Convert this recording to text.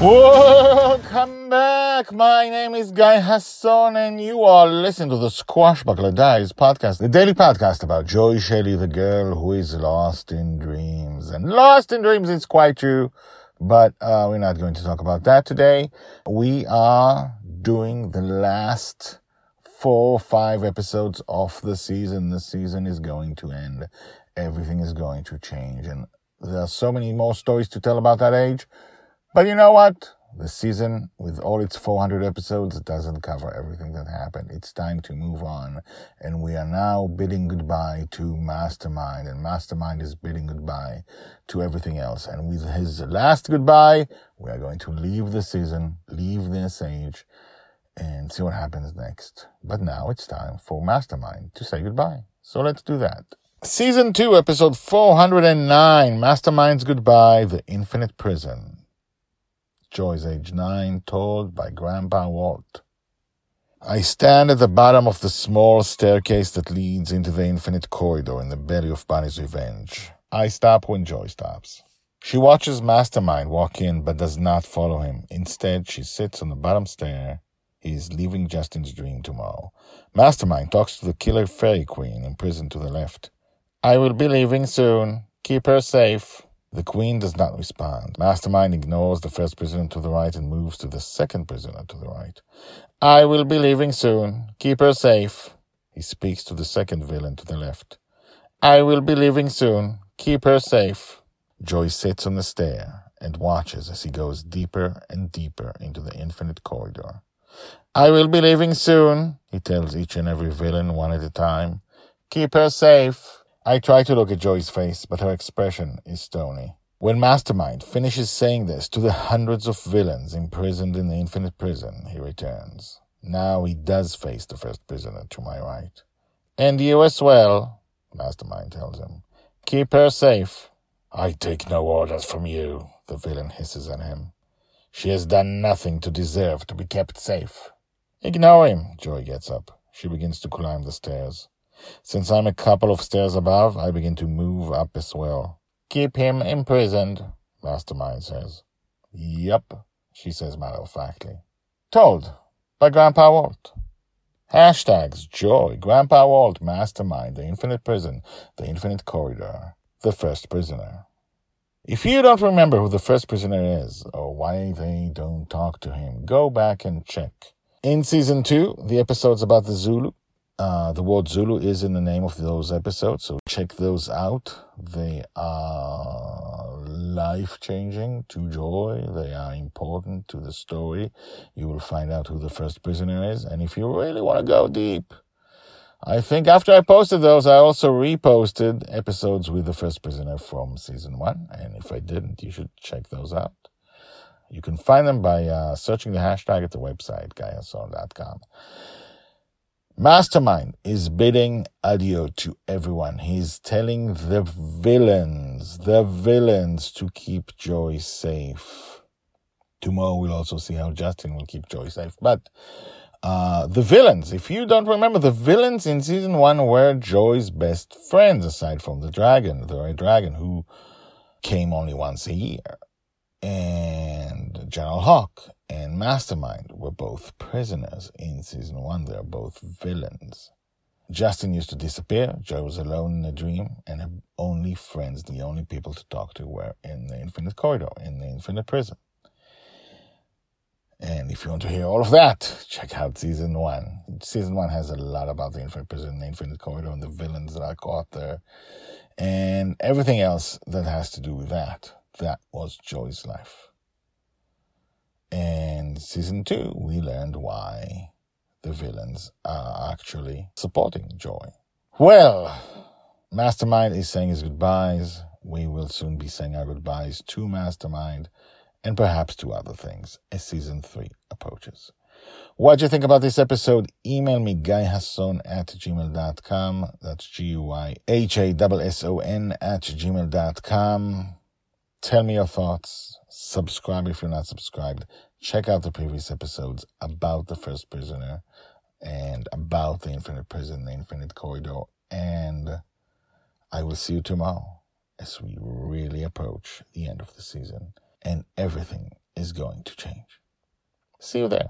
Welcome back. My name is Guy Hasson, and you are listening to the Squashbuckler Diaries podcast, the daily podcast about Joy Shelley, the girl who is lost in dreams. And lost in dreams is quite true, but uh, we're not going to talk about that today. We are doing the last four or five episodes of the season. The season is going to end. Everything is going to change, and there are so many more stories to tell about that age. But you know what? The season, with all its 400 episodes, doesn't cover everything that happened. It's time to move on. And we are now bidding goodbye to Mastermind. And Mastermind is bidding goodbye to everything else. And with his last goodbye, we are going to leave the season, leave this age, and see what happens next. But now it's time for Mastermind to say goodbye. So let's do that. Season 2, episode 409 Mastermind's Goodbye, The Infinite Prison. Joy's age nine, told by Grandpa Walt. I stand at the bottom of the small staircase that leads into the infinite corridor in the belly of Bonny's Revenge. I stop when Joy stops. She watches Mastermind walk in but does not follow him. Instead, she sits on the bottom stair. He is leaving Justin's dream tomorrow. Mastermind talks to the killer fairy queen imprisoned to the left. I will be leaving soon. Keep her safe. The queen does not respond. Mastermind ignores the first prisoner to the right and moves to the second prisoner to the right. I will be leaving soon. Keep her safe. He speaks to the second villain to the left. I will be leaving soon. Keep her safe. Joy sits on the stair and watches as he goes deeper and deeper into the infinite corridor. I will be leaving soon, he tells each and every villain one at a time. Keep her safe. I try to look at Joy's face, but her expression is stony. When Mastermind finishes saying this to the hundreds of villains imprisoned in the infinite prison, he returns. Now he does face the first prisoner to my right. And you as well, Mastermind tells him. Keep her safe. I take no orders from you, the villain hisses at him. She has done nothing to deserve to be kept safe. Ignore him, Joy gets up. She begins to climb the stairs. Since I'm a couple of stairs above, I begin to move up as well. Keep him imprisoned, Mastermind says. Yup, she says matter of factly. Told by Grandpa Walt. Hashtags Joy, Grandpa Walt, Mastermind, The Infinite Prison, The Infinite Corridor, The First Prisoner. If you don't remember who the first prisoner is or why they don't talk to him, go back and check. In season two, the episodes about the Zulu, uh, the word Zulu is in the name of those episodes, so check those out. They are life changing to Joy. They are important to the story. You will find out who the first prisoner is. And if you really want to go deep, I think after I posted those, I also reposted episodes with the first prisoner from season one. And if I didn't, you should check those out. You can find them by uh, searching the hashtag at the website, guyhasson.com. Mastermind is bidding adieu to everyone. He's telling the villains, the villains to keep Joy safe. Tomorrow we'll also see how Justin will keep Joy safe. But uh, the villains, if you don't remember, the villains in season one were Joy's best friends, aside from the dragon, the red dragon, who came only once a year. General Hawk and Mastermind were both prisoners in season one. They're both villains. Justin used to disappear. Joy was alone in a dream, and her only friends, the only people to talk to, were in the infinite corridor, in the infinite prison. And if you want to hear all of that, check out season one. Season one has a lot about the infinite prison, the infinite corridor, and the villains that are caught there, and everything else that has to do with that. That was Joy's life. Season two, we learned why the villains are actually supporting Joy. Well, Mastermind is saying his goodbyes. We will soon be saying our goodbyes to Mastermind and perhaps to other things as season three approaches. What do you think about this episode? Email me, guyhasson at gmail.com. That's G-U-Y-H-A-S-S-O-N at gmail.com. Tell me your thoughts. Subscribe if you're not subscribed. Check out the previous episodes about the first prisoner and about the infinite prison, the infinite corridor. And I will see you tomorrow as we really approach the end of the season and everything is going to change. See you there.